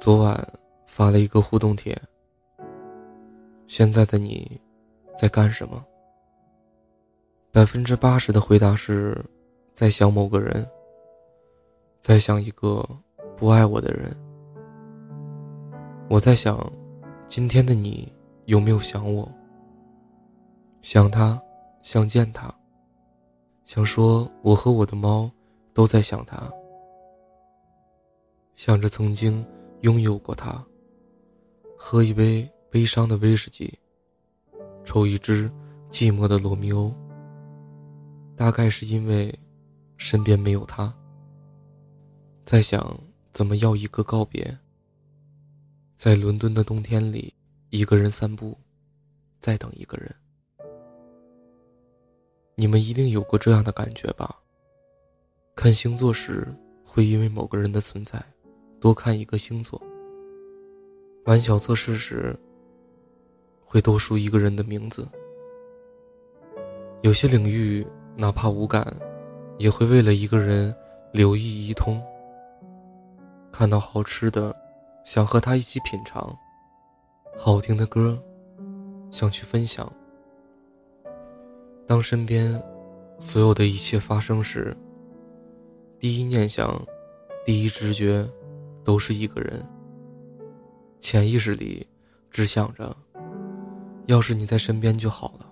昨晚发了一个互动帖。现在的你，在干什么？百分之八十的回答是，在想某个人，在想一个不爱我的人。我在想，今天的你有没有想我？想他，想见他，想说我和我的猫都在想他，想着曾经拥有过他，喝一杯。悲伤的威士忌，抽一支寂寞的罗密欧。大概是因为身边没有他，在想怎么要一个告别。在伦敦的冬天里，一个人散步，在等一个人。你们一定有过这样的感觉吧？看星座时，会因为某个人的存在，多看一个星座。玩小测试时。会多输一个人的名字。有些领域哪怕无感，也会为了一个人留意一通。看到好吃的，想和他一起品尝；好听的歌，想去分享。当身边所有的一切发生时，第一念想、第一直觉，都是一个人。潜意识里只想着。要是你在身边就好了。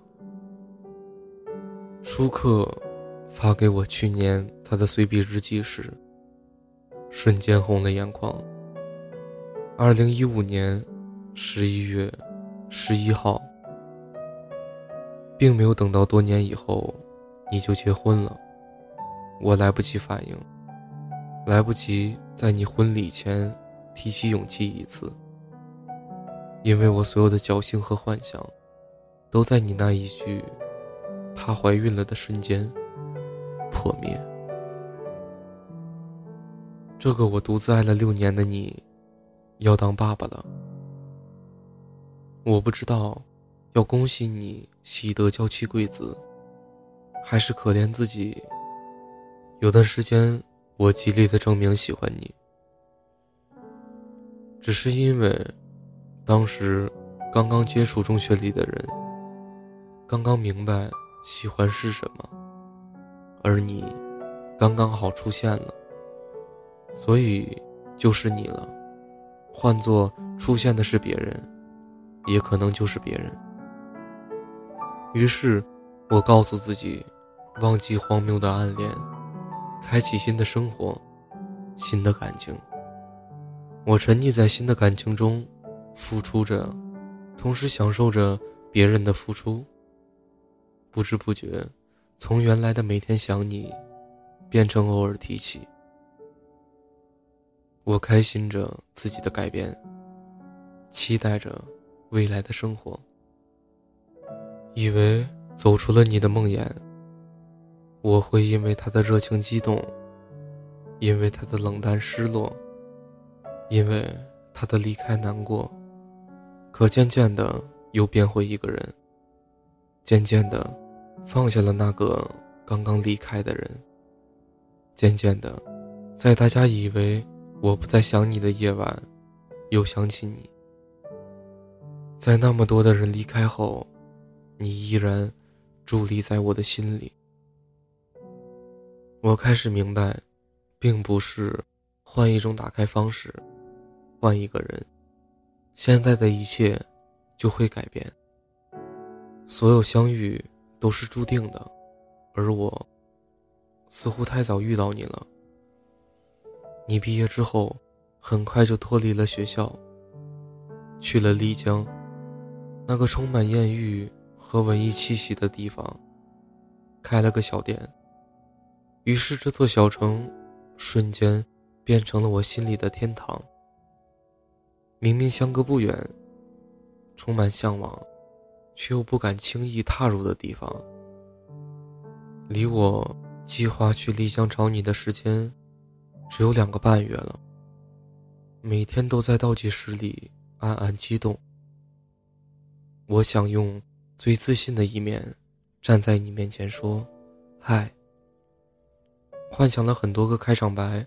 舒克发给我去年他的随笔日记时，瞬间红了眼眶。二零一五年十一月十一号，并没有等到多年以后你就结婚了，我来不及反应，来不及在你婚礼前提起勇气一次。因为我所有的侥幸和幻想，都在你那一句“她怀孕了”的瞬间破灭。这个我独自爱了六年的你，要当爸爸了。我不知道，要恭喜你喜得娇妻贵子，还是可怜自己。有段时间，我极力的证明喜欢你，只是因为。当时，刚刚接触中学里的人，刚刚明白喜欢是什么，而你，刚刚好出现了，所以就是你了。换做出现的是别人，也可能就是别人。于是，我告诉自己，忘记荒谬的暗恋，开启新的生活，新的感情。我沉溺在新的感情中。付出着，同时享受着别人的付出。不知不觉，从原来的每天想你，变成偶尔提起。我开心着自己的改变，期待着未来的生活。以为走出了你的梦魇，我会因为他的热情激动，因为他的冷淡失落，因为他的离开难过。可渐渐的，又变回一个人。渐渐的，放下了那个刚刚离开的人。渐渐的，在大家以为我不再想你的夜晚，又想起你。在那么多的人离开后，你依然伫立在我的心里。我开始明白，并不是换一种打开方式，换一个人。现在的一切就会改变。所有相遇都是注定的，而我似乎太早遇到你了。你毕业之后，很快就脱离了学校，去了丽江，那个充满艳遇和文艺气息的地方，开了个小店。于是这座小城瞬间变成了我心里的天堂。明明相隔不远，充满向往，却又不敢轻易踏入的地方，离我计划去丽江找你的时间只有两个半月了。每天都在倒计时里暗暗激动。我想用最自信的一面站在你面前说：“嗨。”幻想了很多个开场白，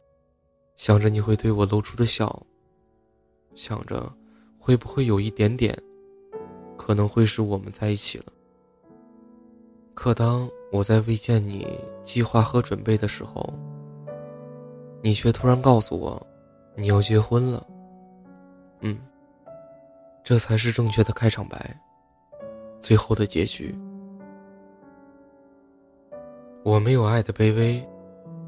想着你会对我露出的笑。想着会不会有一点点，可能会是我们在一起了。可当我在未见你计划和准备的时候，你却突然告诉我，你要结婚了。嗯，这才是正确的开场白，最后的结局。我没有爱的卑微，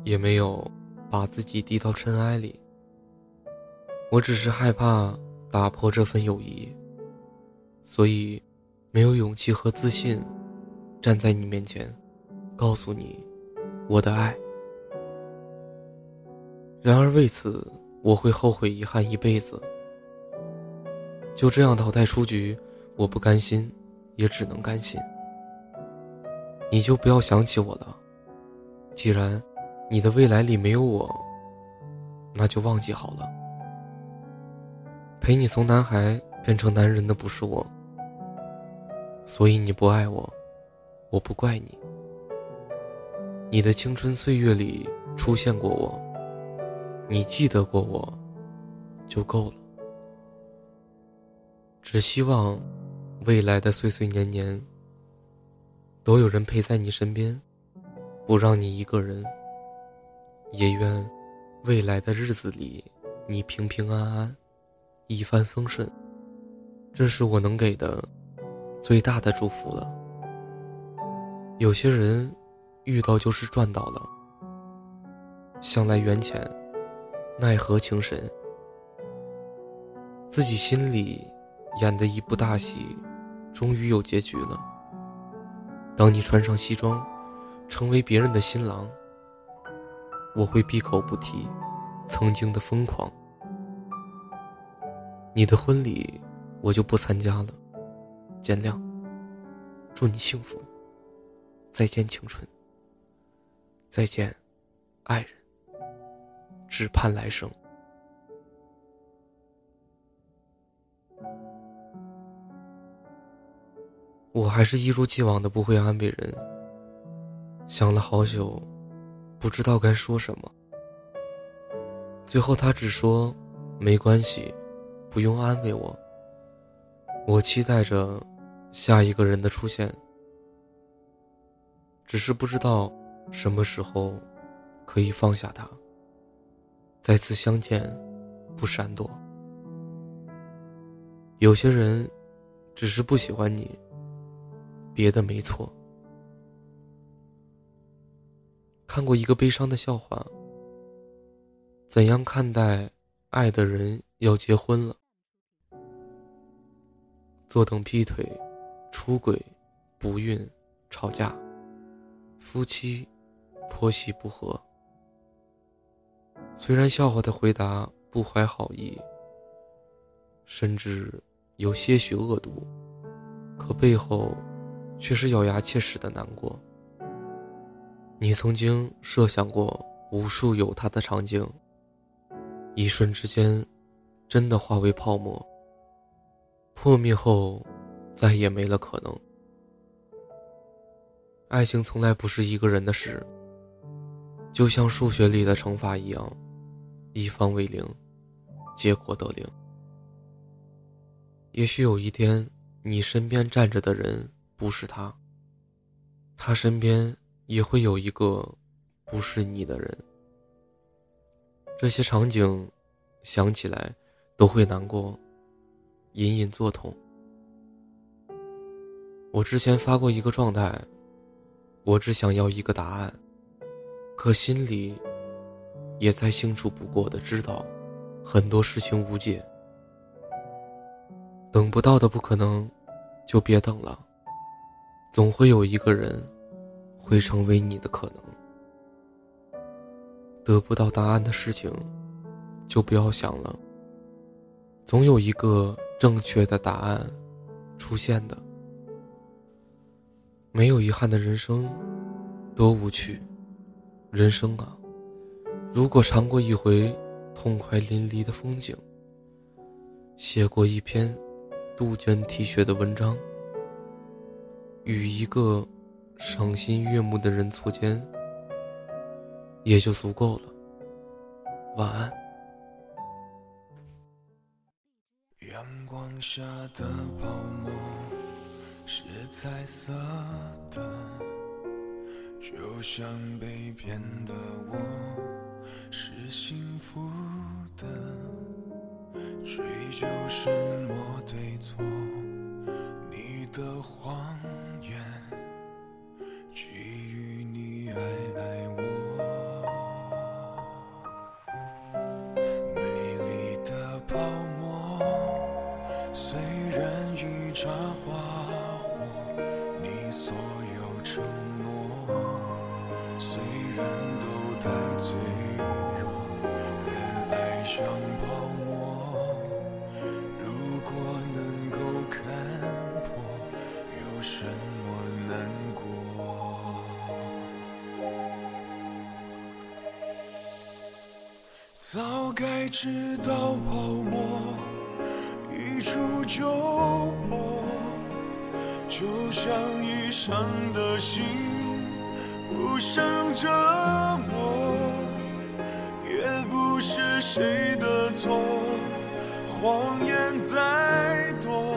也没有把自己低到尘埃里。我只是害怕打破这份友谊，所以没有勇气和自信。站在你面前，告诉你我的爱。然而为此，我会后悔遗憾一辈子。就这样淘汰出局，我不甘心，也只能甘心。你就不要想起我了。既然你的未来里没有我，那就忘记好了。陪你从男孩变成男人的不是我，所以你不爱我。我不怪你，你的青春岁月里出现过我，你记得过我，就够了。只希望未来的岁岁年年，都有人陪在你身边，不让你一个人。也愿未来的日子里，你平平安安，一帆风顺。这是我能给的最大的祝福了。有些人遇到就是赚到了，向来缘浅，奈何情深。自己心里演的一部大戏，终于有结局了。当你穿上西装，成为别人的新郎，我会闭口不提曾经的疯狂。你的婚礼我就不参加了，见谅。祝你幸福。再见，青春。再见，爱人。只盼来生。我还是一如既往的不会安慰人。想了好久，不知道该说什么。最后他只说：“没关系，不用安慰我。”我期待着下一个人的出现。只是不知道什么时候可以放下他，再次相见不闪躲。有些人只是不喜欢你，别的没错。看过一个悲伤的笑话：怎样看待爱的人要结婚了？坐等劈腿、出轨、不孕、吵架。夫妻，婆媳不和。虽然笑话的回答不怀好意，甚至有些许恶毒，可背后却是咬牙切齿的难过。你曾经设想过无数有他的场景，一瞬之间，真的化为泡沫，破灭后，再也没了可能。爱情从来不是一个人的事，就像数学里的乘法一样，一方为零，结果得零。也许有一天，你身边站着的人不是他，他身边也会有一个不是你的人。这些场景，想起来都会难过，隐隐作痛。我之前发过一个状态。我只想要一个答案，可心里也再清楚不过的知道，很多事情无解。等不到的不可能，就别等了。总会有一个人，会成为你的可能。得不到答案的事情，就不要想了。总有一个正确的答案出现的。没有遗憾的人生，多无趣。人生啊，如果尝过一回痛快淋漓的风景，写过一篇杜鹃啼血的文章，与一个赏心悦目的人错肩，也就足够了。晚安。阳光下的泡沫是彩色的，就像被骗的我是幸福的，追究什么对错？你的谎像泡沫。如果能够看破，有什么难过？早该知道泡沫一触就破。就像已伤的心，不想折是谁的错？谎言再多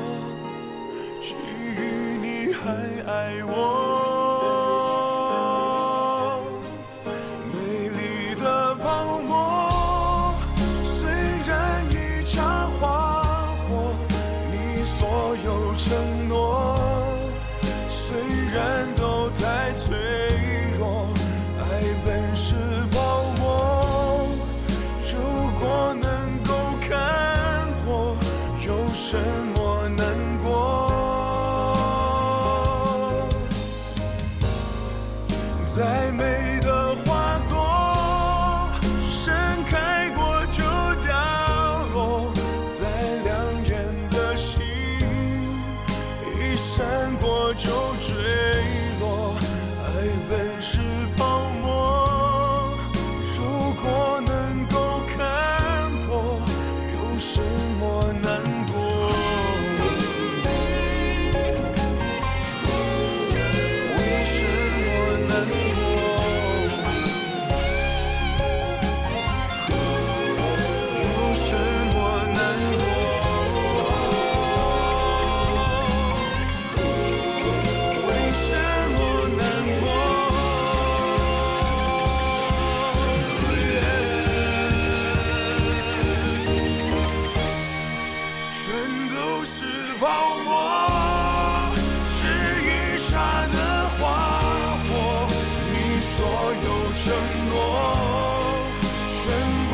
基于你还爱我？美丽的泡沫虽然一刹花火你所有承诺虽然都闪过就追在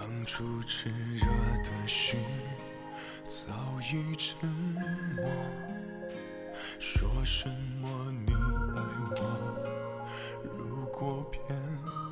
当初炽热的心早已沉默，说什么你爱我，如果骗我。